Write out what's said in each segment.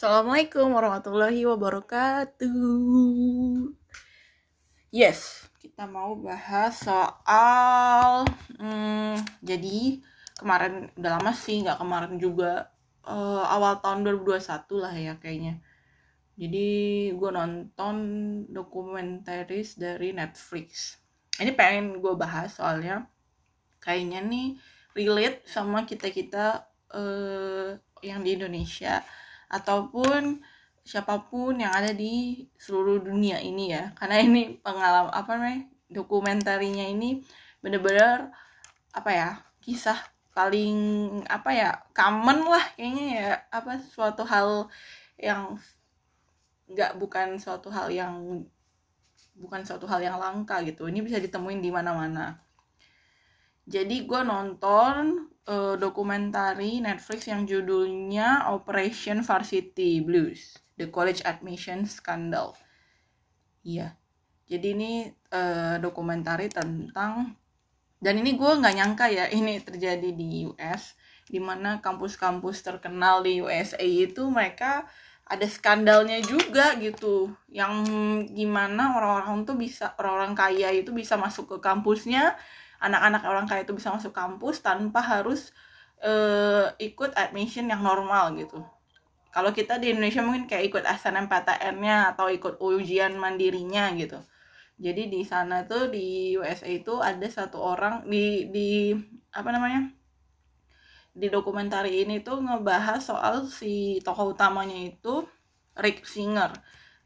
Assalamualaikum warahmatullahi wabarakatuh. Yes, kita mau bahas soal. Hmm, jadi kemarin udah lama sih, nggak kemarin juga uh, awal tahun 2021 lah ya kayaknya. Jadi gue nonton dokumentaris dari Netflix. Ini pengen gue bahas soalnya kayaknya nih relate sama kita kita uh, yang di Indonesia ataupun siapa pun yang ada di seluruh dunia ini ya. Karena ini pengalaman apa namanya dokumentarinya ini bener-bener apa ya kisah paling apa ya common lah kayaknya ya. Apa suatu hal yang nggak bukan suatu hal yang bukan suatu hal yang langka gitu. Ini bisa ditemuin di mana-mana. Jadi gue nonton uh, dokumentari Netflix yang judulnya Operation Varsity Blues, The College Admission Scandal. Iya, jadi ini uh, dokumentari tentang dan ini gue nggak nyangka ya ini terjadi di US, di mana kampus-kampus terkenal di USA itu mereka ada skandalnya juga gitu yang gimana orang-orang tuh bisa orang-orang kaya itu bisa masuk ke kampusnya anak-anak orang kaya itu bisa masuk kampus tanpa harus uh, ikut admission yang normal gitu. Kalau kita di Indonesia mungkin kayak ikut SNMPTN-nya atau ikut ujian mandirinya gitu. Jadi di sana tuh di USA itu ada satu orang di di apa namanya di dokumentari ini tuh ngebahas soal si tokoh utamanya itu Rick Singer.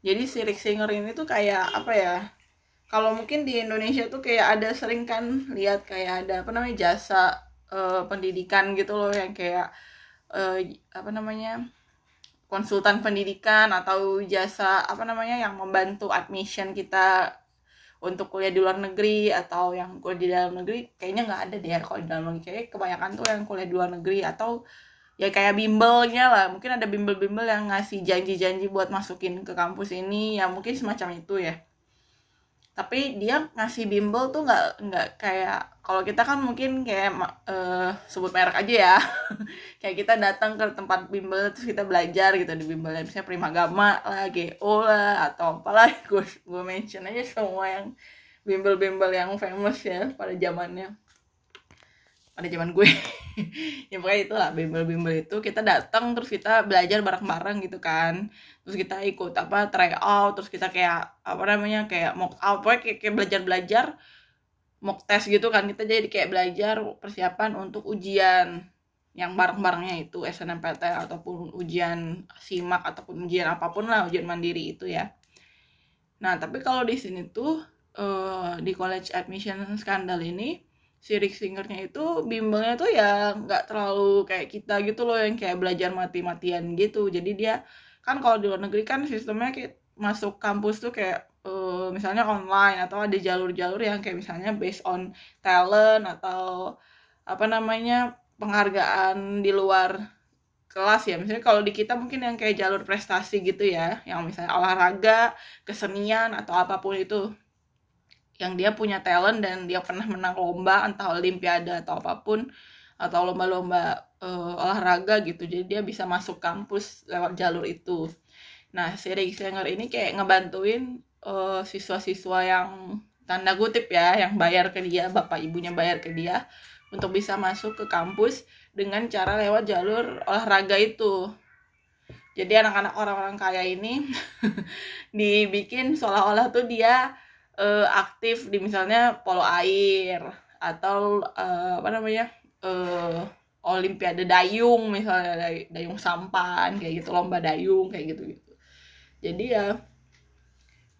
Jadi si Rick Singer ini tuh kayak apa ya kalau mungkin di Indonesia tuh kayak ada sering kan lihat kayak ada apa namanya jasa uh, pendidikan gitu loh yang kayak uh, apa namanya konsultan pendidikan atau jasa apa namanya yang membantu admission kita untuk kuliah di luar negeri atau yang kuliah di dalam negeri. Kayaknya nggak ada deh ya kalau di dalam negeri. Kayak kebanyakan tuh yang kuliah di luar negeri atau ya kayak bimbelnya lah. Mungkin ada bimbel-bimbel yang ngasih janji-janji buat masukin ke kampus ini. Ya mungkin semacam itu ya tapi dia ngasih bimbel tuh nggak nggak kayak kalau kita kan mungkin kayak uh, sebut merek aja ya. Kayak kita datang ke tempat bimbel terus kita belajar gitu di bimbel misalnya Primagama lah GO lah atau apalah. Gue gue mention aja semua yang bimbel-bimbel yang famous ya pada zamannya pada zaman gue. Ya pokoknya itulah bimbel-bimbel itu kita datang terus kita belajar bareng-bareng gitu kan. Terus kita ikut apa try out terus kita kayak apa namanya kayak mock out pokoknya kayak, kayak belajar-belajar mock test gitu kan. Kita jadi kayak belajar persiapan untuk ujian yang bareng-barengnya itu SNMPT ataupun ujian SIMAK ataupun ujian apa pun lah ujian mandiri itu ya. Nah tapi kalau di sini tuh uh, di college admission skandal ini si Rick Singernya itu bimbelnya tuh ya nggak terlalu kayak kita gitu loh yang kayak belajar mati-matian gitu. Jadi dia kan kalau di luar negeri kan sistemnya kayak masuk kampus tuh kayak uh, misalnya online atau ada jalur-jalur yang kayak misalnya based on talent atau apa namanya penghargaan di luar kelas ya. Misalnya kalau di kita mungkin yang kayak jalur prestasi gitu ya yang misalnya olahraga kesenian atau apa pun itu yang dia punya talent dan dia pernah menang lomba entah olimpiade atau apa pun atau lomba-lomba uh, olahraga gitu. Jadi dia bisa masuk kampus lewat jalur itu. Nah si Rick Singer ini kayak ngebantuin uh, siswa-siswa yang tanda kutip ya yang bayar ke dia bapak ibunya bayar ke dia untuk bisa masuk ke kampus dengan cara lewat jalur olahraga itu. Jadi anak-anak orang-orang kaya ini dibikin seolah-olah tuh dia uh, aktif di misalnya polo air atau uh, apa namanya uh, olimpiade dayung misalnya day, dayung sampan kayak gitu lomba dayung kayak gitu gitu jadi ya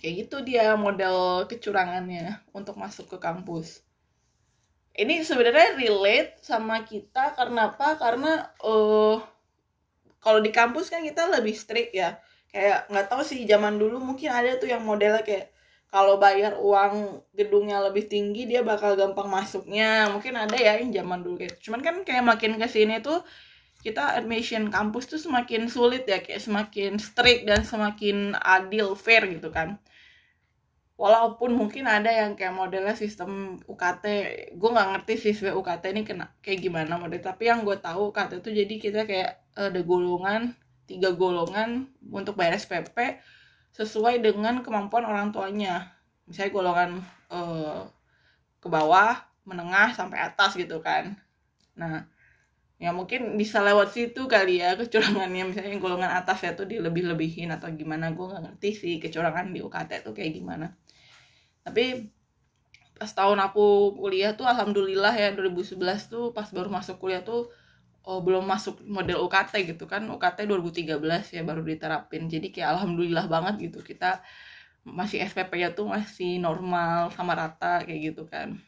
kayak gitu dia model kecurangannya untuk masuk ke kampus. Ini sebenarnya relate sama kita karena apa? Karena uh, kalau di kampus kan kita lebih strict ya. Kayak nggak tahu sih zaman dulu mungkin ada tuh yang modelnya kayak kalau bayar uang gedungnya lebih tinggi dia bakal gampang masuknya. Mungkin ada ya yang zaman dulu kayak cuman kan kayak makin ke sini tuh kita admission kampus tuh semakin sulit ya kayak semakin strict dan semakin adil fair gitu kan. Walaupun mungkin ada yang kayak modelnya sistem UKT gue nggak ngerti siswa UKT ini kena kayak gimana model. Tapi yang gue tahu UKT tuh jadi kita kayak ada golongan tiga golongan untuk bayar SPP sesuai dengan kemampuan orang tuanya. Misalnya golongan uh, ke bawah menengah sampai atas gitu kan. Nah ya mungkin bisa lewat situ kali ya kecurangannya. Misalnya golongan atas ya tuh dilebih-lebihin atau gimana gue nggak ngerti sih kecurangan di UKT tuh kayak gimana. Tapi pas tahun aku kuliah tuh alhamdulillah ya 2011 tuh pas baru masuk kuliah tuh oh belum masuk model UKT gitu kan. UKT 2013 ya baru diterapin. Jadi kayak alhamdulillah banget gitu. Kita masih SPP ya tuh masih normal sama rata kayak gitu kan.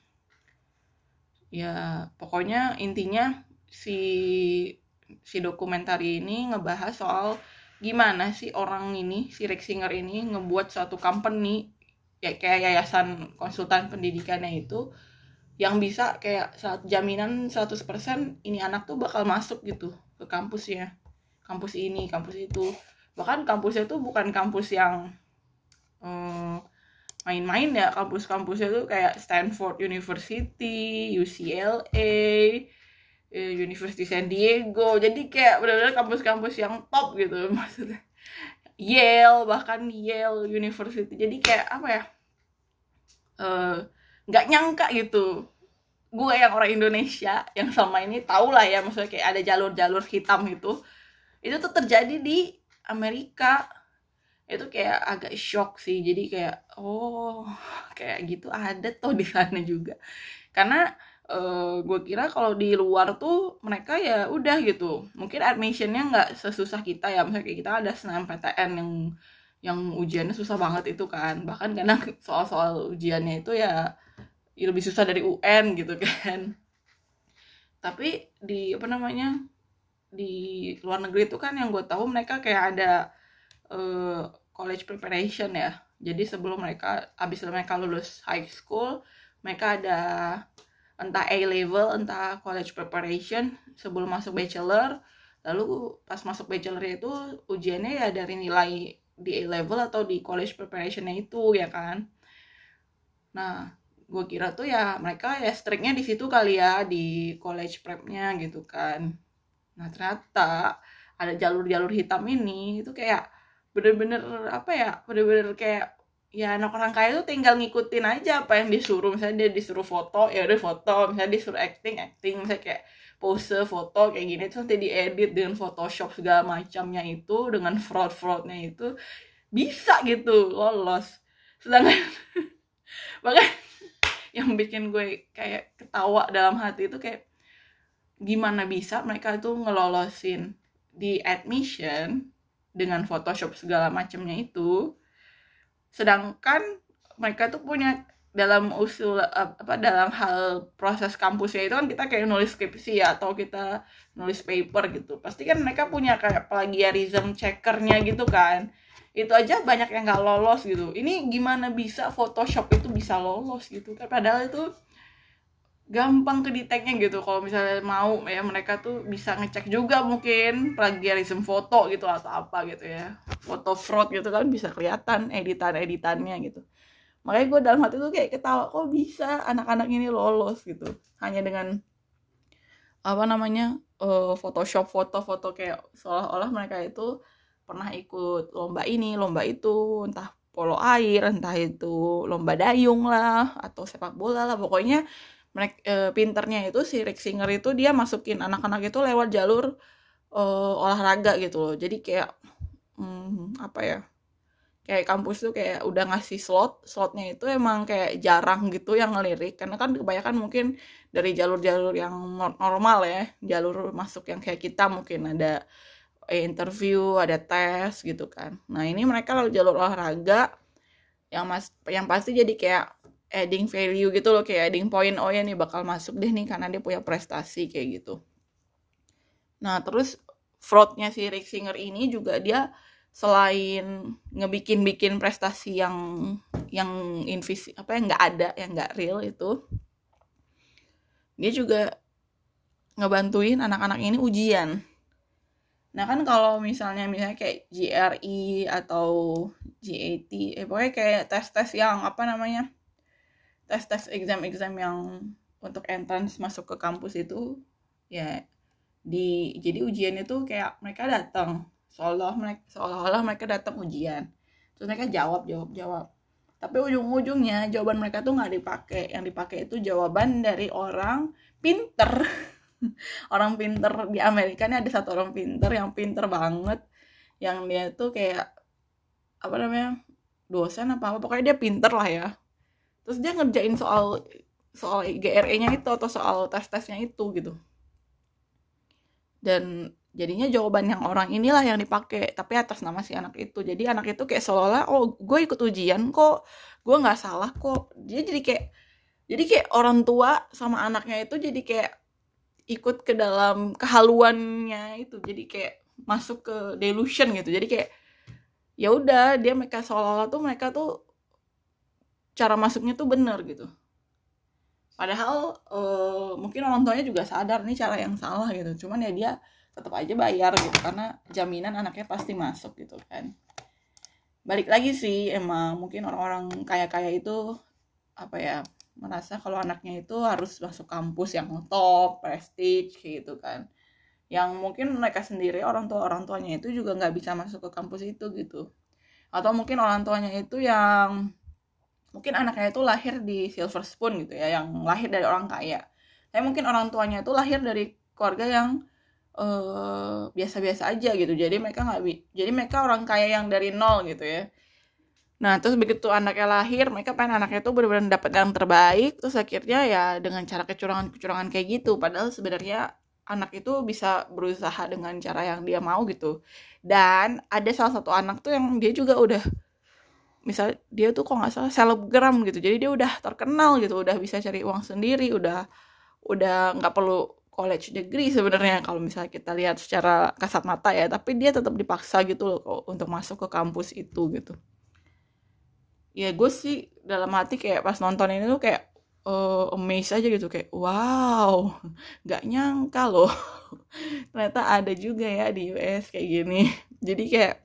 Ya pokoknya intinya si si dokumenter ini ngebahas soal gimana sih orang ini si Rick Singer ini ngebuat suatu company ya kayak yayasan konsultan pendidikannya itu yang bisa kayak saat jaminan 100% ini anak tuh bakal masuk gitu ke kampusnya. Kampus ini kampus itu. Bahkan kampusnya tuh bukan kampus yang main main-main ya. Kampus-kampusnya tuh kayak Stanford University UCLA Eh, University San Diego. Jadi kayak benar-benar kampus-kampus yang top gitu maksudnya. Yale bahkan Yale University. Jadi kayak apa ya eh, nggak nyangka gitu. Gue yang orang Indonesia yang sama ini tau lah ya maksudnya kayak ada jalur-jalur hitam itu itu tuh terjadi di Amerika. Itu kayak agak shock sih. Jadi kayak oh kayak gitu ada tuh di sana juga. Karena uh, gue kira kalau di luar tuh mereka ya udah gitu. Mungkin admissionnya nggak sesusah kita ya. Misalnya kayak kita ada PTN yang yang ujiannya susah banget itu kan. Bahkan karena soal-soal ujiannya itu ya, ya lebih susah dari UN gitu kan. Tapi di apa namanya di luar negeri itu kan yang gue tahu mereka kayak ada uh, college preparation ya. Jadi sebelum mereka habis mereka lulus high school mereka ada entah A level entah college preparation sebelum masuk bachelor. Lalu pas masuk bachelor itu ujiannya ya dari nilai di A level atau di college preparationnya itu ya kan? Nah gue kira tuh ya mereka ya striknya di situ kali ya di college prepnya gitu kan. Nah ternyata ada jalur-jalur hitam ini itu kayak bener-bener apa ya bener-bener kayak ya anak orang kaya tuh tinggal ngikutin aja apa yang disuruh. Misalnya dia disuruh foto ya udah foto. Misalnya disuruh acting acting. Misalnya kayak pose foto kayak gini terus nanti diedit dengan Photoshop segala macamnya itu dengan fraud fraudnya itu bisa gitu lolos. Sedangkan bahkan yang bikin gue kayak ketawa dalam hati itu kayak gimana bisa mereka itu ngelolosin di admission dengan Photoshop segala macamnya itu? Sedangkan mereka tuh punya dalam usul apa dalam hal proses kampusnya itu kan kita kayak nulis skripsi ya atau kita nulis paper gitu. Pasti kan mereka punya kayak plagiarism checkernya gitu kan. Itu aja banyak yang nggak lolos gitu. Ini gimana bisa Photoshop itu bisa lolos gitu kan? Padahal itu gampang ke deteknya gitu. Kalau misalnya mau ya mereka tuh bisa ngecek juga mungkin plagiarism foto gitu atau apa gitu ya. Foto fraud gitu kan bisa kelihatan editan editannya gitu makanya gue dalam hati tuh kayak ketawa kok bisa anak-anak ini lolos? gitu. Hanya dengan apa namanya uh, Photoshop foto-foto kayak seolah-olah mereka itu pernah ikut lomba ini lomba itu. Entah polo air entah itu lomba dayung lah atau sepak bola lah. Pokoknya mereka e, pinternya itu si Rick Singer itu dia masukin anak-anak itu lewat jalur e, olahraga gitu loh. Jadi kayak hmm, apa ya kayak kampus tuh kayak udah ngasih slot slotnya itu emang kayak jarang gitu yang ngelirik. Karena kan kebanyakan mungkin dari jalur-jalur yang normal ya jalur masuk yang kayak kita mungkin ada interview ada tes gitu kan. Nah ini mereka lalu jalur olahraga yang mas yang pasti jadi kayak adding value gitu loh kayak adding point. Oh ya nih bakal masuk deh nih karena dia punya prestasi kayak gitu. Nah terus fraudnya si Rick Singer ini juga dia selain ngebikin-bikin prestasi yang yang invis apa yang nggak ada yang nggak real itu dia juga ngebantuin anak-anak ini ujian. Nah kan kalau misalnya misalnya kayak GRE atau GAT eh pokoknya kayak tes-tes yang apa namanya tes-tes exam-exam yang untuk entrance masuk ke kampus itu ya di jadi ujiannya tuh kayak mereka datang seolah mereka seolah-olah mereka datang ujian. Terus mereka jawab jawab jawab. Tapi ujung-ujungnya jawaban mereka tuh nggak dipakai. Yang dipakai itu jawaban dari orang pinter. Orang pinter. Di Amerika ini ada satu orang pinter yang pinter banget. Yang dia tuh kayak apa namanya dosen apa apa. Pokoknya dia pinter lah ya. Terus dia ngerjain soal soal GRE-nya itu atau soal tes-tesnya itu gitu. Dan jadinya jawaban yang orang inilah yang dipakai tapi atas nama si anak itu. Jadi anak itu kayak seolah-olah oh gue ikut ujian kok gue nggak salah kok. Dia jadi kayak jadi kayak orang tua sama anaknya itu jadi kayak ikut ke dalam kehaluannya itu. Jadi kayak masuk ke delusion gitu. Jadi kayak ya udah dia mereka seolah-olah tuh mereka tuh cara masuknya tuh bener gitu. Padahal uh, mungkin orang tuanya juga sadar nih cara yang salah gitu. Cuman ya dia tetap aja bayar gitu karena jaminan anaknya pasti masuk gitu kan. Balik lagi sih emang mungkin orang-orang kaya-kaya itu apa ya merasa kalau anaknya itu harus masuk kampus yang top prestige gitu kan. Yang mungkin mereka sendiri orang tua orang tuanya itu juga nggak bisa masuk ke kampus itu gitu. Atau mungkin orang tuanya itu yang mungkin anaknya itu lahir di silver spoon gitu ya yang lahir dari orang kaya. Tapi mungkin orang tuanya itu lahir dari keluarga yang eh, biasa-biasa aja gitu. Jadi mereka nggak jadi mereka orang kaya yang dari nol gitu ya. Nah terus begitu anaknya lahir mereka pengen anaknya tuh benar-benar dapat yang terbaik. Terus akhirnya ya dengan cara kecurangan-kecurangan kayak gitu. Padahal sebenarnya anak itu bisa berusaha dengan cara yang dia mau gitu. Dan ada salah satu anak tuh yang dia juga udah misal dia tuh kok nggak salah selebgram gitu. Jadi dia udah terkenal gitu udah bisa cari uang sendiri udah udah nggak perlu college degree sebenarnya kalau misalnya kita lihat secara kasat mata ya. Tapi dia tetap dipaksa gitu loh untuk masuk ke kampus itu gitu. Ya gue sih dalam hati kayak pas nonton ini tuh kayak uh, amazed aja gitu. Kayak wow nggak nyangka loh ternyata ada juga ya di US kayak gini. Jadi kayak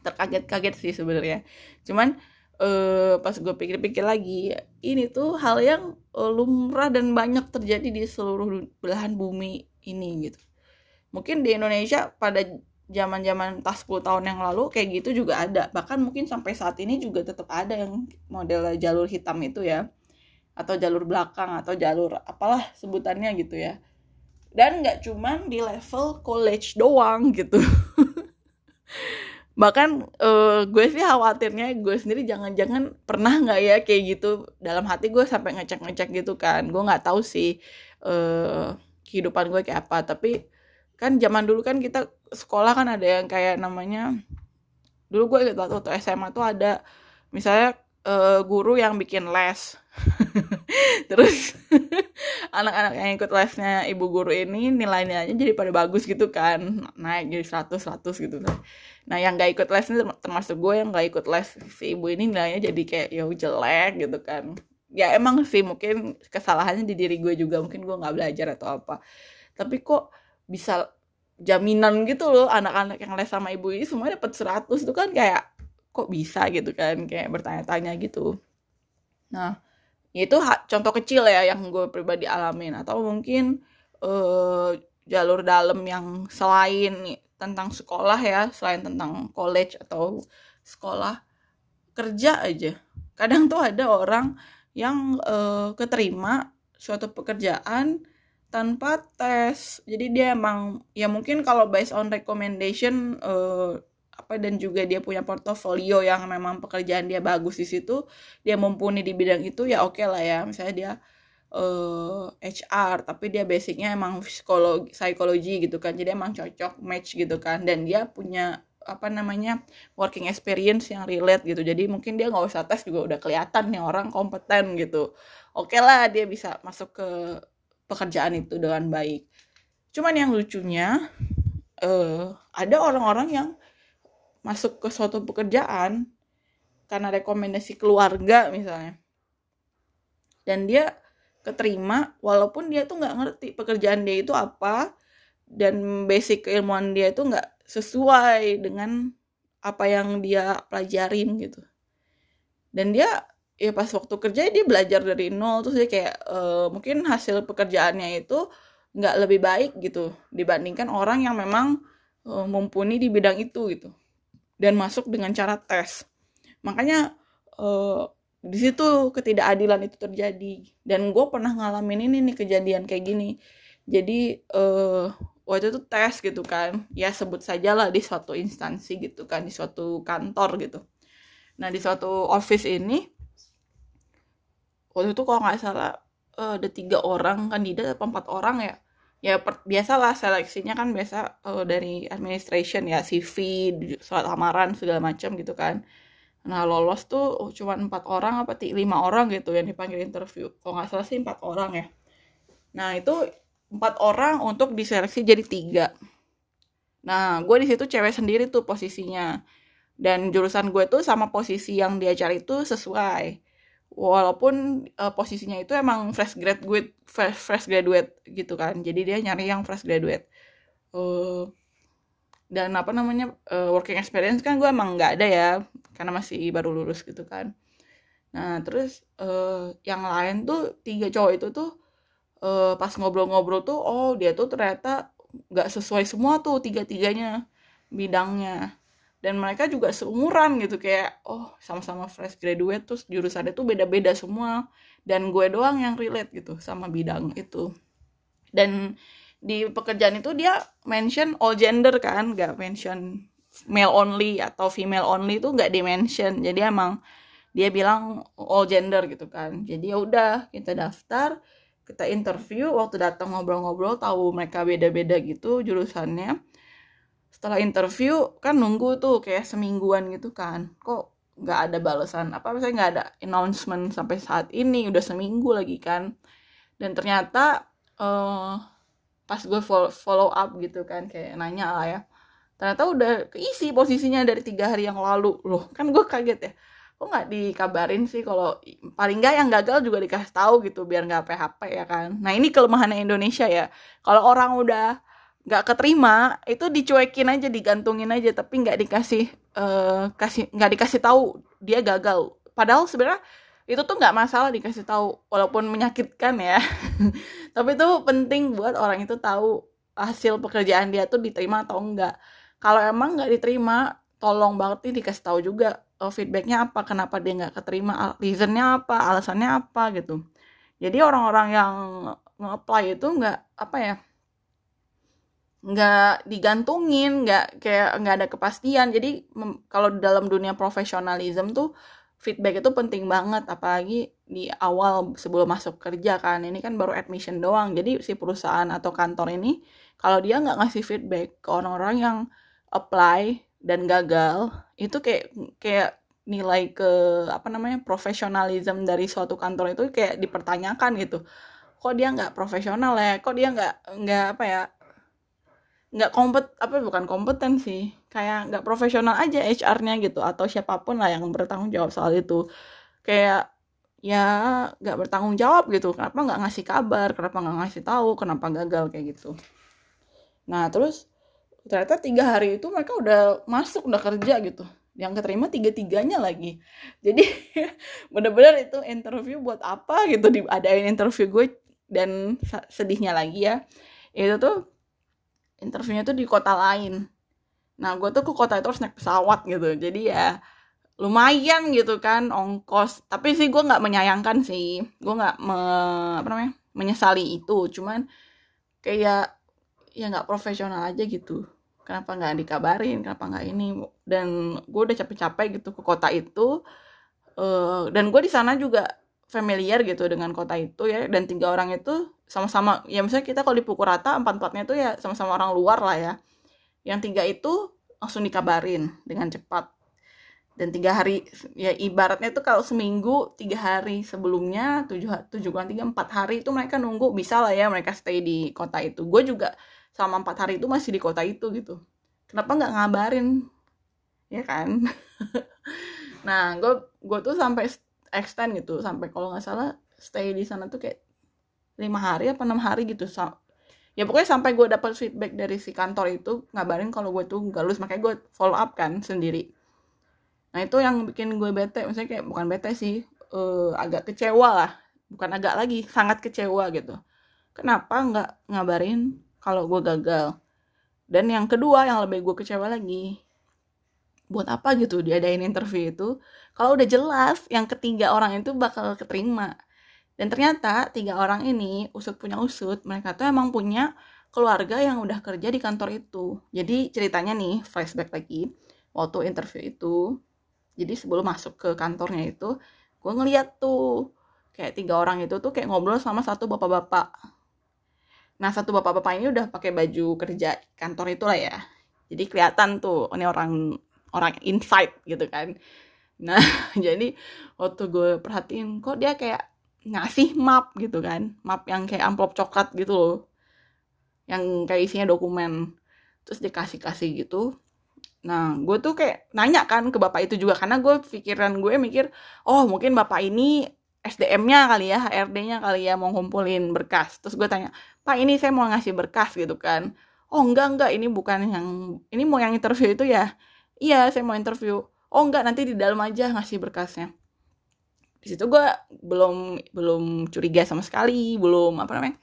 terkaget-kaget sih sebenarnya. Cuman uh, pas gue pikir-pikir lagi ini tuh hal yang uh, lumrah dan banyak terjadi di seluruh belahan bumi ini gitu. Mungkin di Indonesia pada zaman-zaman tas 10 tahun yang lalu kayak gitu juga ada. Bahkan mungkin sampai saat ini juga tetap ada yang model jalur hitam itu ya. Atau jalur belakang atau jalur apalah sebutannya gitu ya. Dan nggak cuman di level college doang gitu bahkan uh, gue sih khawatirnya gue sendiri jangan-jangan pernah nggak ya kayak gitu. Dalam hati gue sampai ngecek-ngecek gitu kan. Gue nggak tahu sih uh, kehidupan gue kayak apa. Tapi kan zaman dulu kan kita sekolah kan ada yang kayak namanya dulu gue ingat waktu SMA tuh ada misalnya uh, guru yang bikin les. Terus anak-anak yang ikut lesnya ibu guru ini nilai-nilainya jadi pada bagus gitu kan. Naik jadi 100 100 gitu kan nah yang gak ikut les ini termasuk gue yang gak ikut les. Si ibu ini nilainya jadi kayak ya jelek gitu kan. Ya emang sih mungkin kesalahannya di diri gue juga mungkin gue nggak belajar atau apa. Tapi kok bisa jaminan gitu loh anak-anak yang les sama ibu ini semua dapat 100 tuh kan kayak kok bisa? gitu kan kayak bertanya-tanya gitu. Nah itu contoh kecil ya yang gue pribadi alamin. Atau mungkin uh, jalur dalam yang selain tentang sekolah ya selain tentang college atau sekolah kerja aja. Kadang tuh ada orang yang uh, keterima suatu pekerjaan tanpa tes. Jadi dia emang ya mungkin kalau based on recommendation uh, apa dan juga dia punya portofolio yang memang pekerjaan dia bagus di situ dia mumpuni di bidang itu ya oke okay lah ya. Misalnya dia uh, eh, HR tapi dia basicnya emang psikologi psikologi gitu kan. Jadi emang cocok match gitu kan. Dan dia punya apa namanya working experience yang relate gitu. Jadi mungkin dia nggak usah tes juga udah kelihatan nih orang kompeten gitu. Oke okay lah dia bisa masuk ke pekerjaan itu dengan baik. Cuman yang lucunya uh, ada orang-orang yang masuk ke suatu pekerjaan karena rekomendasi keluarga misalnya. Dan dia keterima walaupun dia tuh nggak ngerti pekerjaan dia itu apa dan basic keilmuan dia itu nggak sesuai dengan apa yang dia pelajarin gitu. Dan dia ya pas waktu kerja dia belajar dari nol terus dia kayak uh, mungkin hasil pekerjaannya itu nggak lebih baik gitu dibandingkan orang yang memang uh, mumpuni di bidang itu gitu dan masuk dengan cara tes. Makanya uh, di situ ketidakadilan itu terjadi. Dan gue pernah ngalamin ini nih kejadian kayak gini. Jadi uh, waktu itu tes gitu kan. Ya sebut saja lah di suatu instansi gitu kan di suatu kantor gitu. Nah di suatu office ini waktu itu kalau nggak salah uh, ada tiga orang kandidat atau empat orang ya. Ya per, biasalah seleksinya kan biasa uh, dari administration ya CV surat lamaran segala macam gitu kan Nah lolos tuh oh, cuma empat orang apa lima orang gitu yang dipanggil interview. Kalau nggak salah sih empat orang ya. Nah itu empat orang untuk diseleksi jadi tiga. Nah gue di situ cewek sendiri tuh posisinya. Dan jurusan gue tuh sama posisi yang dia cari itu sesuai. Walaupun uh, posisinya itu emang fresh graduate, fresh, fresh graduate gitu kan. Jadi dia nyari yang fresh graduate. Uh, dan apa namanya uh, working experience kan gue emang nggak ada ya karena masih baru lulus gitu kan. Nah terus uh, yang lain tuh tiga cowok itu tuh uh, pas ngobrol-ngobrol tuh oh dia tuh ternyata nggak sesuai semua tuh tiga-tiganya bidangnya. Dan mereka juga seumuran gitu kayak oh sama-sama fresh graduate terus jurusannya tuh beda-beda semua. Dan gue doang yang relate gitu sama bidang itu. Dan di pekerjaan itu dia mention all gender kan nggak mention male only atau female only itu nggak di mention jadi emang dia bilang all gender gitu kan. Jadi ya udah kita daftar kita interview waktu datang ngobrol-ngobrol tahu mereka beda-beda gitu jurusannya. Setelah interview kan nunggu tuh kayak semingguan gitu kan. Kok nggak ada balasan apa misalnya nggak ada announcement sampai saat ini udah seminggu lagi kan. Dan ternyata uh, pas gue follow, up gitu kan kayak nanya lah ya. Ternyata udah keisi posisinya dari tiga hari yang lalu. Loh kan gue kaget ya. Kok nggak dikabarin sih kalau paling nggak yang gagal juga dikasih tahu gitu biar nggak PHP ya kan? Nah ini kelemahannya Indonesia ya. Kalau orang udah nggak keterima itu dicuekin aja digantungin aja tapi nggak dikasih uh, kasih nggak dikasih tahu dia gagal. Padahal sebenarnya itu tuh nggak masalah dikasih tahu walaupun menyakitkan ya. Tapi itu penting buat orang itu tahu hasil pekerjaan dia tuh diterima atau enggak kalau emang nggak diterima tolong banget nih dikasih tahu juga uh, feedbacknya apa kenapa dia nggak keterima reasonnya apa alasannya apa gitu. Jadi orang-orang yang nge-apply itu nggak apa ya nggak digantungin nggak kayak nggak ada kepastian. Jadi kalau dalam dunia profesionalism tuh feedback itu penting banget apalagi di awal sebelum masuk kerja kan. Ini kan baru admission doang jadi si perusahaan atau kantor ini kalau dia nggak ngasih feedback ke orang-orang yang apply dan gagal itu kayak kayak nilai ke apa namanya profesionalism dari suatu kantor itu kayak dipertanyakan gitu. Kok dia nggak profesional ya? Kok dia nggak nggak apa ya nggak kompet apa bukan kompeten sih. Kayak nggak profesional aja HR-nya gitu atau siapa pun lah yang bertanggung jawab soal itu. Kayak ya nggak bertanggung jawab gitu. Kenapa nggak ngasih kabar? Kenapa nggak ngasih tahu? Kenapa gagal? Kayak gitu. Nah terus ternyata tiga hari itu mereka udah masuk udah kerja gitu. Yang keterima tiga tiganya lagi. Jadi bener-bener itu interview buat apa gitu. Diadain interview gue dan sedihnya lagi ya. Itu tuh interviewnya tuh di kota lain. Nah gue tuh ke kota itu harus naik pesawat gitu. Jadi ya lumayan gitu kan ongkos. Tapi sih gue nggak menyayangkan sih. Gue nggak me, apa namanya menyesali itu. Cuman kayak ya nggak profesional aja gitu. Kenapa nggak dikabarin? Kenapa nggak ini? Dan gue udah capek-capek gitu ke kota itu. Uh, dan gue di sana juga familiar gitu dengan kota itu ya. Dan tiga orang itu sama-sama ya misalnya kita kalau dipukul rata empat empatnya itu ya sama-sama orang luar lah ya. Yang tiga itu langsung dikabarin dengan cepat. Dan tiga hari ya ibaratnya itu kalau seminggu tiga hari sebelumnya tujuh tujuh bulan tiga empat hari itu mereka nunggu bisa lah ya mereka stay di kota itu. Gue juga selama empat hari itu masih di kota itu gitu. Kenapa nggak ngabarin? Ya kan? Nah gue gue tuh sampai extend gitu. Sampai kalau nggak salah stay di sana tuh kayak lima hari apa enam hari gitu. Ya pokoknya sampai gue dapat feedback dari si kantor itu ngabarin kalau gue tuh gak lulus. Makanya gue follow up kan sendiri. Nah itu yang bikin gue bete. Misalnya kayak bukan bete sih uh, agak kecewa lah. Bukan agak lagi sangat kecewa gitu. Kenapa nggak ngabarin kalau gue gagal? Dan yang kedua yang lebih gue kecewa lagi buat apa gitu diadain interview itu? Kalau udah jelas yang ketiga orang itu bakal keterima dan ternyata tiga orang ini usut punya usut mereka tuh emang punya keluarga yang udah kerja di kantor itu. Jadi ceritanya nih flashback lagi waktu interview itu jadi sebelum masuk ke kantornya itu gue ngeliat tuh kayak tiga orang itu tuh kayak ngobrol sama satu bapak-bapak. Nah satu bapak-bapak ini udah pakai baju kerja kantor itu lah ya. Jadi kelihatan tuh ini orang orang insight gitu kan. Nah jadi waktu gue perhatiin kok dia kayak ngasih map gitu kan. Map yang kayak amplop coklat gitu loh. Yang kayak isinya dokumen. Terus dikasih kasih gitu. Nah gue tuh kayak nanya kan ke bapak itu juga. Karena gue pikiran gue mikir oh mungkin bapak ini SDM-nya kali ya HRD-nya kali ya mau ngumpulin berkas. Terus gue tanya pak ini saya mau ngasih berkas gitu kan. Oh enggak enggak. Ini bukan yang ini mau yang interview itu ya? Iya saya mau interview. Oh enggak. Nanti di dalam aja ngasih berkasnya di situ gue belum belum curiga sama sekali belum apa namanya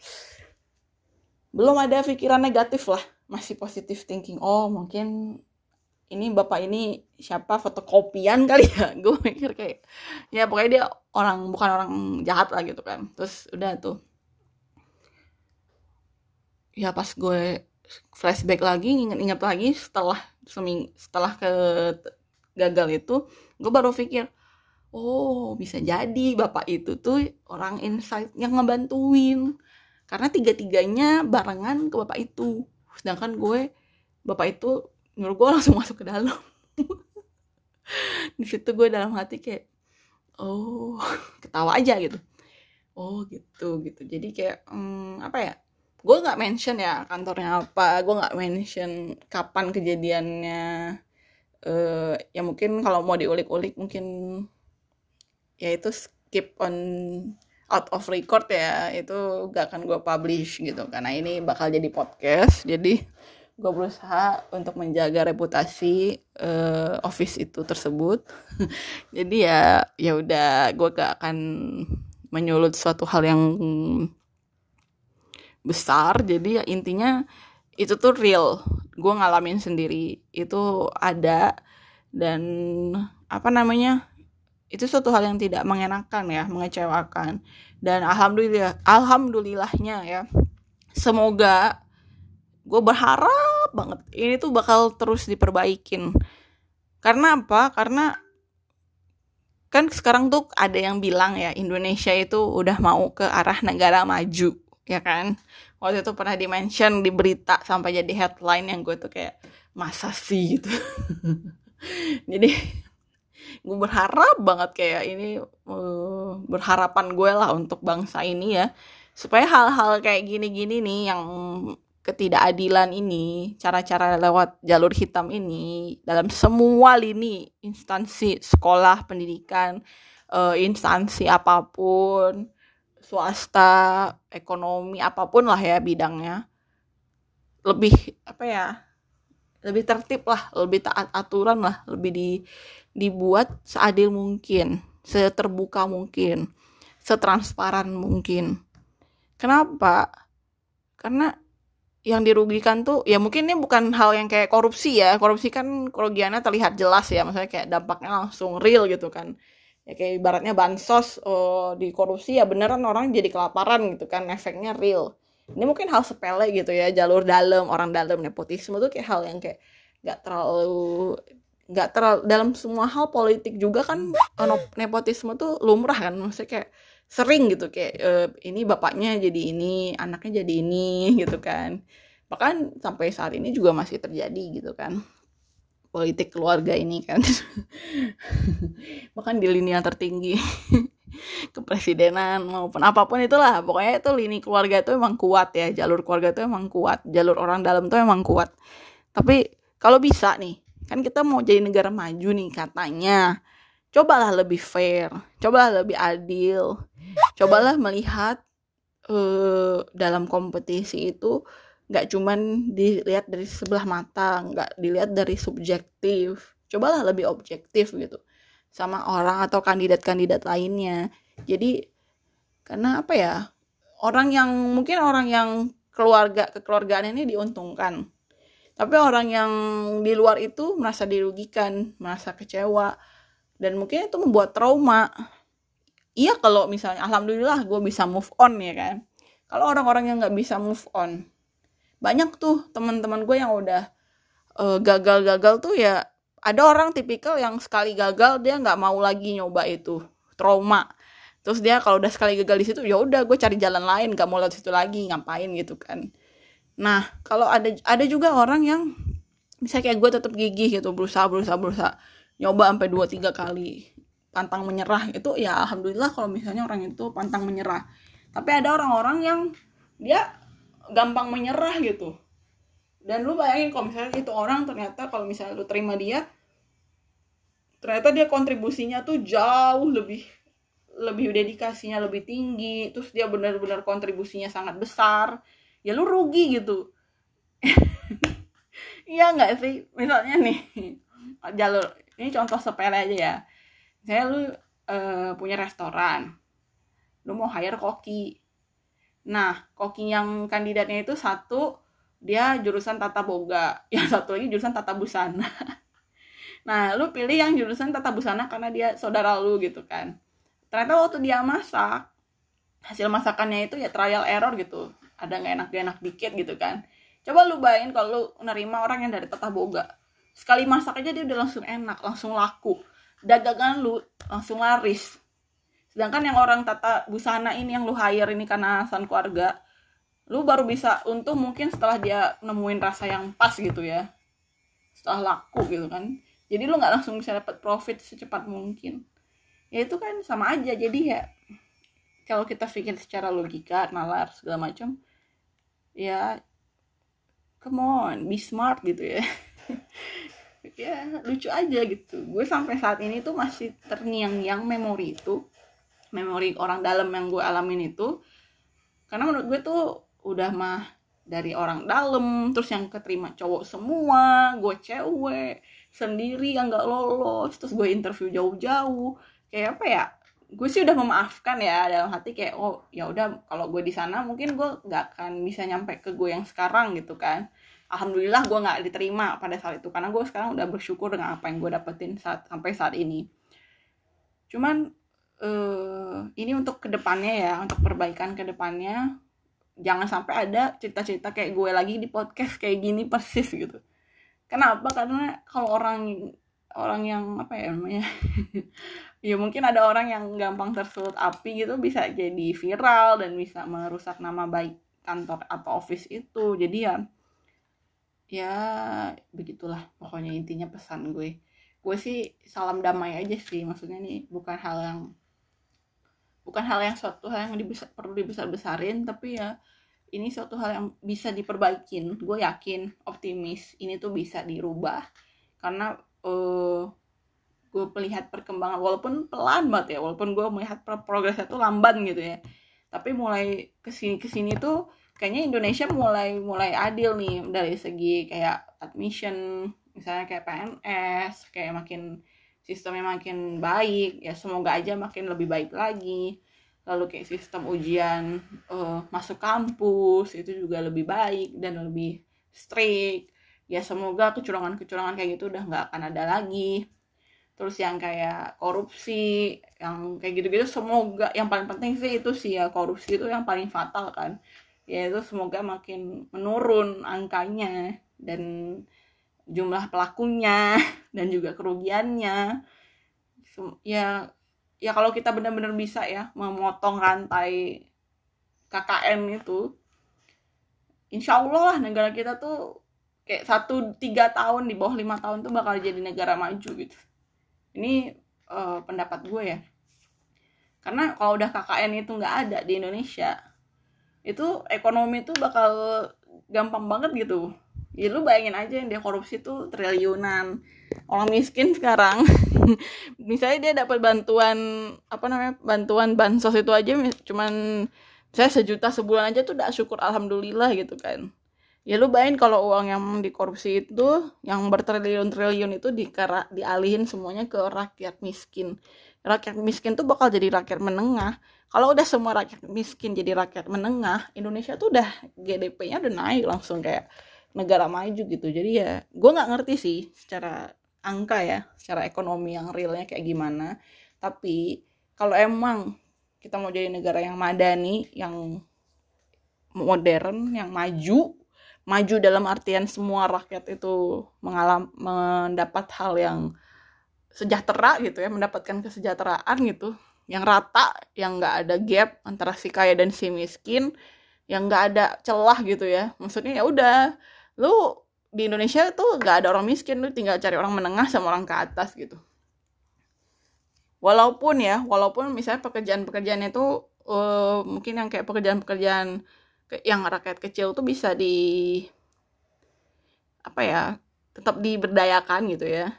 belum ada pikiran negatif lah masih positif thinking. Oh mungkin ini bapak ini siapa fotokopian kali ya? Gue mikir kayak ya pokoknya dia orang bukan orang jahat lah gitu kan. Terus udah tuh. Ya pas gue flashback lagi inget-inget lagi setelah seming setelah ke gagal itu gue baru pikir oh bisa jadi bapak itu tuh orang insight yang ngebantuin. Karena tiga-tiganya barengan ke bapak itu. Sedangkan gue bapak itu nyuruh gue langsung masuk ke dalam. Di situ gue dalam hati kayak oh ketawa aja gitu. Oh gitu gitu. Jadi kayak hmm, apa ya? Gue nggak mention ya kantornya apa. Gue nggak mention kapan kejadiannya. Uh, ya mungkin kalau mau diulik-ulik mungkin ya itu skip on out of record ya itu gak akan gue publish gitu. Karena ini bakal jadi podcast jadi gue berusaha untuk menjaga reputasi uh, office itu tersebut. Jadi ya ya udah gue gak akan menyulut suatu hal yang besar. Jadi ya intinya itu tuh real. Gue ngalamin sendiri. Itu ada dan apa namanya itu suatu hal yang tidak mengenakan ya mengecewakan. Dan alhamdulillah alhamdulillahnya ya semoga gue berharap banget ini tuh bakal terus diperbaikin. Karena apa? Karena kan sekarang tuh ada yang bilang ya Indonesia itu udah mau ke arah negara maju ya kan? Waktu itu pernah dimention di berita sampai jadi headline yang gue tuh kayak masa sih? gitu. Jadi gue berharap banget kayak ini uh, berharapan gue lah untuk bangsa ini ya. Supaya hal-hal kayak gini-gini nih yang ketidakadilan ini cara-cara lewat jalur hitam ini dalam semua lini instansi sekolah pendidikan uh, instansi apa pun swasta, ekonomi apa pun lah ya bidangnya lebih apa ya lebih tertib lah, lebih taat aturan lah, lebih di dibuat seadil mungkin, seterbuka mungkin, setransparan mungkin. Kenapa? Karena yang dirugikan tuh ya mungkin ini bukan hal yang kayak korupsi ya korupsi kan kerugiannya terlihat jelas ya maksudnya kayak dampaknya langsung real gitu kan ya kayak ibaratnya bansos uh, di korupsi ya beneran orang jadi kelaparan gitu kan efeknya real ini mungkin hal sepele gitu ya jalur dalam orang dalam nepotisme tuh kayak hal yang kayak nggak terlalu nggak terlalu dalam semua hal politik juga kan nepotisme tuh lumrah kan maksudnya kayak sering gitu kayak e, ini bapaknya jadi ini anaknya jadi ini gitu kan. Bahkan sampai saat ini juga masih terjadi gitu kan politik keluarga ini kan. Bahkan di lini yang tertinggi kepresidenan maupun apa pun itulah pokoknya itu lini keluarga itu emang kuat ya jalur keluarga itu emang kuat jalur orang dalam itu emang kuat. Tapi kalau bisa nih kan kita mau jadi negara maju nih katanya. Cobalah lebih fair cobalah lebih adil cobalah melihat uh, dalam kompetisi itu nggak cuman dilihat dari sebelah mata nggak dilihat dari subjektif. Cobalah lebih objektif gitu sama orang atau kandidat-kandidat lainnya. Jadi karena apa ya orang yang mungkin orang yang keluarga kekeluargaan ini diuntungkan tapi orang yang di luar itu merasa dirugikan merasa kecewa dan mungkin itu membuat trauma. Iya kalau misalnya alhamdulillah gue bisa move on ya kan? Kalau orang-orang yang nggak bisa move on banyak tuh teman-teman gue yang udah gagal gagal-gagal tuh ya ada orang tipikal yang sekali gagal dia nggak mau lagi nyoba itu trauma. Terus dia kalau udah sekali gagal di situ ya udah gue cari jalan lain gak mau lewat situ lagi ngapain gitu kan nah kalau ada ada juga orang yang bisa kayak gue tetap gigih gitu berusaha berusaha berusaha. Nyoba sampai dua tiga kali. Pantang menyerah itu ya alhamdulillah kalau misalnya orang itu pantang menyerah. Tapi ada orang-orang yang dia gampang menyerah gitu. Dan lu bayangin kalau misalnya itu orang ternyata kalau misalnya lu terima dia ternyata dia kontribusinya tuh jauh lebih lebih dedikasinya lebih tinggi terus dia benar-benar kontribusinya sangat besar ya lu rugi gitu. Iya nggak sih? Misalnya nih jalur ini contoh sepele aja ya. Saya lu uh, punya restoran lu mau hire koki. Nah koki yang kandidatnya itu satu dia jurusan tata boga. Yang satu lagi jurusan tata busana. Nah lu pilih yang jurusan tata busana karena dia saudara lu gitu kan. Ternyata waktu dia masak hasil masakannya itu ya trial error gitu ada nggak enak gak enak dikit gitu kan. Coba lu bayangin kalau lu nerima orang yang dari tata boga. Sekali masak aja dia udah langsung enak langsung laku. Dagangan lu langsung laris. Sedangkan yang orang tata busana ini yang lu hire ini karena alasan keluarga lu baru bisa untung mungkin setelah dia nemuin rasa yang pas gitu ya. Setelah laku gitu kan. Jadi lu nggak langsung bisa dapat profit secepat mungkin. Ya itu kan sama aja. Jadi ya kalau kita pikir secara logika nalar segala macam ya come on be smart gitu ya. Ya lucu aja gitu. Gue sampai saat ini tuh masih terngiang-ngiang memori itu memori orang dalam yang gue alamin itu. Karena menurut gue tuh udah mah dari orang dalam terus yang keterima cowok semua gue cewek sendiri yang gak lolos terus gue interview jauh-jauh. Kayak apa ya gue sih udah memaafkan ya dalam hati kayak oh ya udah kalau gue di sana mungkin gue nggak akan bisa nyampe ke gue yang sekarang gitu kan. Alhamdulillah gue nggak diterima pada saat itu karena gue sekarang udah bersyukur dengan apa yang gue dapetin saat sampai saat ini. Cuman uh, ini untuk ke depannya ya untuk perbaikan ke depannya jangan sampai ada cerita-cerita kayak gue lagi di podcast kayak gini persis gitu. Kenapa? Karena kalau orang orang yang apa ya namanya ya mungkin ada orang yang gampang tersulut api gitu bisa jadi viral dan bisa merusak nama baik kantor atau office itu. Jadi ya ya begitulah pokoknya intinya pesan gue. Gue sih salam damai aja sih maksudnya nih bukan hal yang bukan hal yang suatu hal yang dibesar, perlu dibesar besarin tapi ya ini suatu hal yang bisa diperbaikin. Gue yakin optimis ini tuh bisa dirubah. Karena uh, gue melihat perkembangan walaupun pelan banget ya walaupun gue melihat progresnya tuh lamban gitu ya. Tapi mulai ke sini ke sini tuh kayaknya Indonesia mulai mulai adil nih dari segi kayak admission misalnya kayak PNS kayak makin sistemnya makin baik ya semoga aja makin lebih baik lagi. Lalu kayak sistem ujian uh, masuk kampus itu juga lebih baik dan lebih strict. Ya semoga kecurangan-kecurangan kayak gitu udah nggak akan ada lagi terus yang kayak korupsi yang kayak gitu-gitu semoga yang paling penting sih itu sih ya korupsi itu yang paling fatal kan. Ya itu semoga makin menurun angkanya dan jumlah pelakunya dan juga kerugiannya. Ya ya kalau kita benar-benar bisa ya memotong rantai KKN itu insya Allah lah negara kita tuh kayak satu tiga tahun di bawah lima tahun tuh bakal jadi negara maju gitu ini uh, pendapat gue ya. Karena kalau udah KKN itu nggak ada di Indonesia itu ekonomi tuh bakal gampang banget gitu. Ya lu bayangin aja yang dia korupsi tuh triliunan. Orang miskin sekarang. Misalnya dia dapat bantuan apa namanya bantuan bansos itu aja cuman saya sejuta sebulan aja tuh udah syukur alhamdulillah gitu kan ya lu bayangin kalau uang yang dikorupsi itu yang bertriliun-triliun itu dikara, dialihin semuanya ke rakyat miskin. Rakyat miskin tuh bakal jadi rakyat menengah. Kalau udah semua rakyat miskin jadi rakyat menengah Indonesia tuh udah GDP-nya udah naik langsung kayak negara maju gitu. Jadi ya gue nggak ngerti sih secara angka ya secara ekonomi yang realnya kayak gimana. Tapi kalau emang kita mau jadi negara yang madani yang modern yang maju maju dalam artian semua rakyat itu mengalam mendapat hal yang sejahtera gitu ya mendapatkan kesejahteraan gitu. Yang rata yang nggak ada gap antara si kaya dan si miskin yang nggak ada celah gitu ya. Maksudnya ya udah lu di Indonesia tuh nggak ada orang miskin lu tinggal cari orang menengah sama orang ke atas gitu. Walaupun ya walaupun misalnya pekerjaan-pekerjaan itu uh, mungkin yang kayak pekerjaan-pekerjaan yang rakyat kecil tuh bisa di apa ya tetap diberdayakan gitu ya.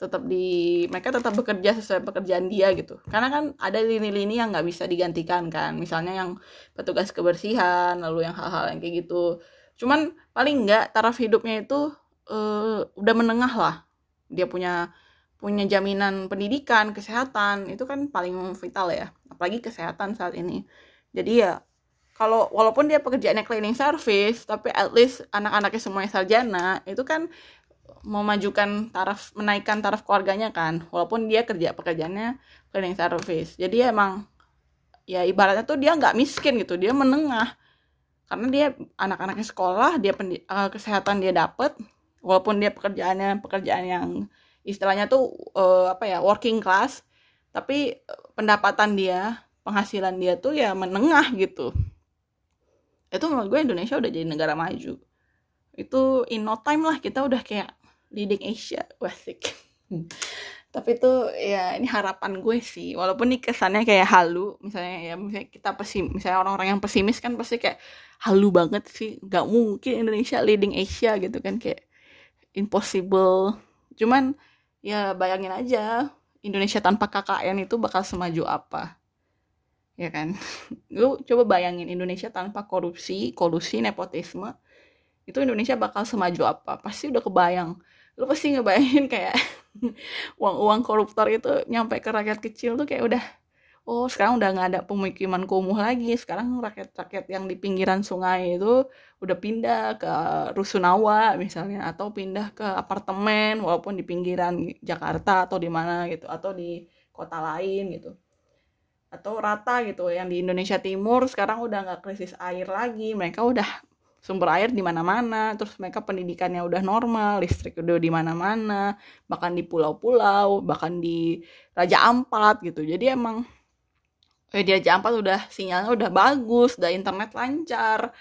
Tetap di mereka tetap bekerja sesuai pekerjaan dia gitu. Karena kan ada lini-lini yang nggak bisa digantikan kan. Misalnya yang petugas kebersihan lalu yang hal-hal yang kayak gitu. Cuman paling nggak taraf hidupnya itu uh, udah menengah lah. Dia punya punya jaminan pendidikan kesehatan. Itu kan paling vital ya. Apalagi kesehatan saat ini. Jadi ya kalau walaupun dia pekerjaannya cleaning service tapi at least anak-anaknya semuanya sarjana itu kan memajukan taraf menaikkan taraf keluarganya kan. Walaupun dia kerja pekerjaannya cleaning service. Jadi emang ya ibaratnya tuh dia nggak miskin gitu dia menengah. Karena dia anak-anaknya sekolah dia pendi, uh, kesehatan dia dapet. Walaupun dia pekerjaannya pekerjaan yang istilahnya tuh uh, apa ya working class tapi pendapatan dia penghasilan dia tuh ya menengah gitu itu menurut gue Indonesia udah jadi negara maju. Itu in no time lah kita udah kayak leading Asia. Wasik tapi itu ya ini harapan gue sih. Walaupun nih kesannya kayak halu misalnya ya misalnya kita pesim misalnya orang-orang yang pesimis kan pasti kayak halu banget sih. Nggak mungkin Indonesia leading Asia gitu kan kayak impossible. Cuman ya bayangin aja Indonesia tanpa KKN itu bakal semaju apa ya kan? Lu coba bayangin Indonesia tanpa korupsi kolusi nepotisme itu Indonesia bakal semaju apa? Pasti udah kebayang. Lu pasti ngebayangin kayak uang-uang koruptor itu nyampe ke rakyat kecil tuh kayak udah oh sekarang udah nggak ada pemukiman kumuh lagi. Sekarang rakyat-rakyat yang di pinggiran sungai itu udah pindah ke rusunawa misalnya atau pindah ke apartemen walaupun di pinggiran Jakarta atau di mana gitu atau di kota lain gitu atau rata gitu yang di Indonesia Timur sekarang udah nggak krisis air lagi mereka udah sumber air di mana-mana, terus mereka pendidikannya udah normal, listrik udah di mana-mana, bahkan di pulau-pulau, bahkan di Raja Ampat gitu. Jadi emang eh, di Raja Ampat udah sinyalnya udah bagus, udah internet lancar,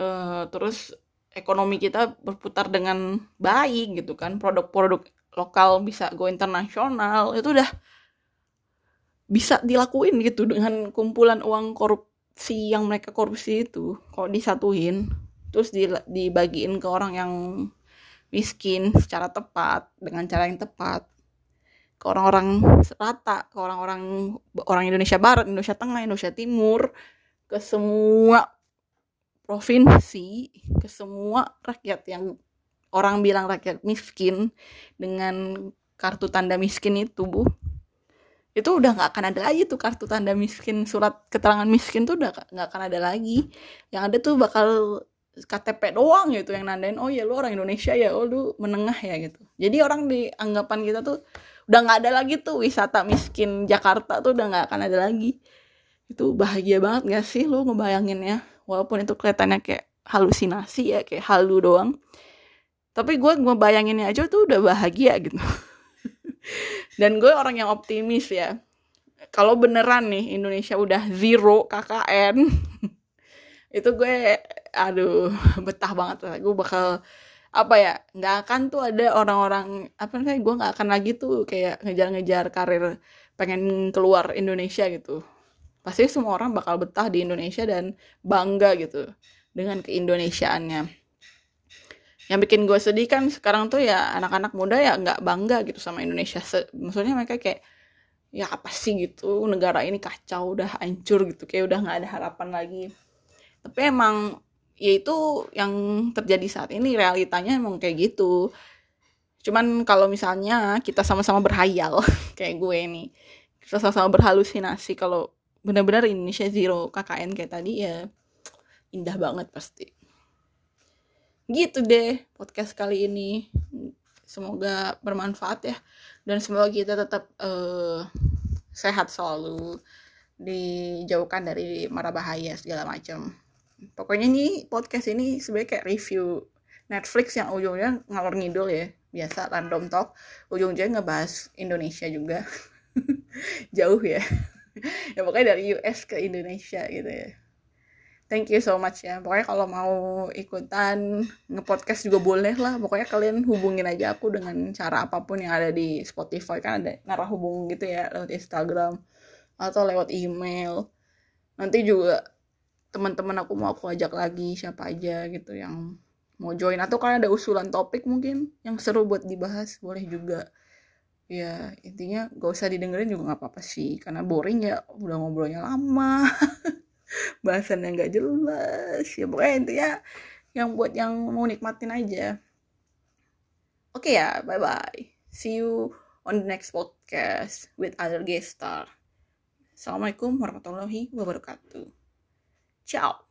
uh, terus ekonomi kita berputar dengan baik gitu kan, produk-produk lokal bisa go internasional, itu udah bisa dilakuin gitu dengan kumpulan uang korupsi yang mereka korupsi itu. Kalau disatuin terus dibagiin ke orang yang miskin secara tepat dengan cara yang tepat. Ke orang-orang rata ke orang-orang orang Indonesia Barat Indonesia Tengah Indonesia Timur. Ke semua provinsi ke semua rakyat yang orang bilang rakyat miskin dengan kartu tanda miskin itu bu itu udah nggak akan ada lagi tuh kartu tanda miskin surat keterangan miskin tuh udah nggak akan ada lagi. Yang ada tuh bakal KTP doang gitu yang nandain oh ya lu orang Indonesia ya oh lu menengah ya gitu. Jadi orang di anggapan kita tuh udah nggak ada lagi tuh wisata miskin Jakarta tuh udah nggak akan ada lagi. Itu bahagia banget gak sih lu ngebayanginnya? Walaupun itu kelihatannya kayak halusinasi ya kayak halu doang. Tapi gue ngebayanginnya aja tuh udah bahagia gitu dan gue orang yang optimis ya. Kalau beneran nih Indonesia udah zero KKN itu gue aduh betah banget lah. Gue bakal apa ya nggak akan tuh ada orang-orang apa namanya gue nggak akan lagi tuh kayak ngejar-ngejar karir pengen keluar Indonesia gitu. Pasti semua orang bakal betah di Indonesia dan bangga gitu dengan keindonesiaannya yang bikin gue sedih kan sekarang tuh ya anak-anak muda ya nggak bangga gitu sama Indonesia. Maksudnya mereka kayak ya apa sih gitu negara ini kacau udah hancur gitu kayak udah nggak ada harapan lagi. Tapi emang ya itu yang terjadi saat ini realitanya emang kayak gitu. Cuman kalau misalnya kita sama-sama berhayal kayak gue nih kita sama-sama berhalusinasi kalau benar-benar Indonesia zero KKN kayak tadi ya indah banget pasti gitu deh podcast kali ini. Semoga bermanfaat ya. Dan semoga kita tetap uh, sehat selalu. Dijauhkan dari mara bahaya segala macam. Pokoknya nih podcast ini sebenarnya kayak review Netflix yang ujungnya ngalor ngidul ya. Biasa random talk. Ujung-ujungnya ngebahas Indonesia juga. Jauh ya. Ya pokoknya dari US ke Indonesia gitu ya thank you so much ya. Pokoknya kalau mau ikutan ngepodcast juga boleh lah. Pokoknya kalian hubungin aja aku dengan cara apa pun yang ada di Spotify. Kan ada narah hubung gitu ya lewat Instagram atau lewat email. Nanti juga teman-teman aku mau aku ajak lagi siapa aja gitu yang mau join. Atau kalian ada usulan topik mungkin yang seru buat dibahas boleh juga. Ya intinya gak usah didengerin juga nggak apa-apa sih. Karena boring ya udah ngobrolnya lama bahasan yang gak jelas. Ya pokoknya intinya yang buat yang mau nikmatin aja. Oke okay ya bye bye see you on the next podcast with other guest star. Assalamualaikum warahmatullahi wabarakatuh. Ciao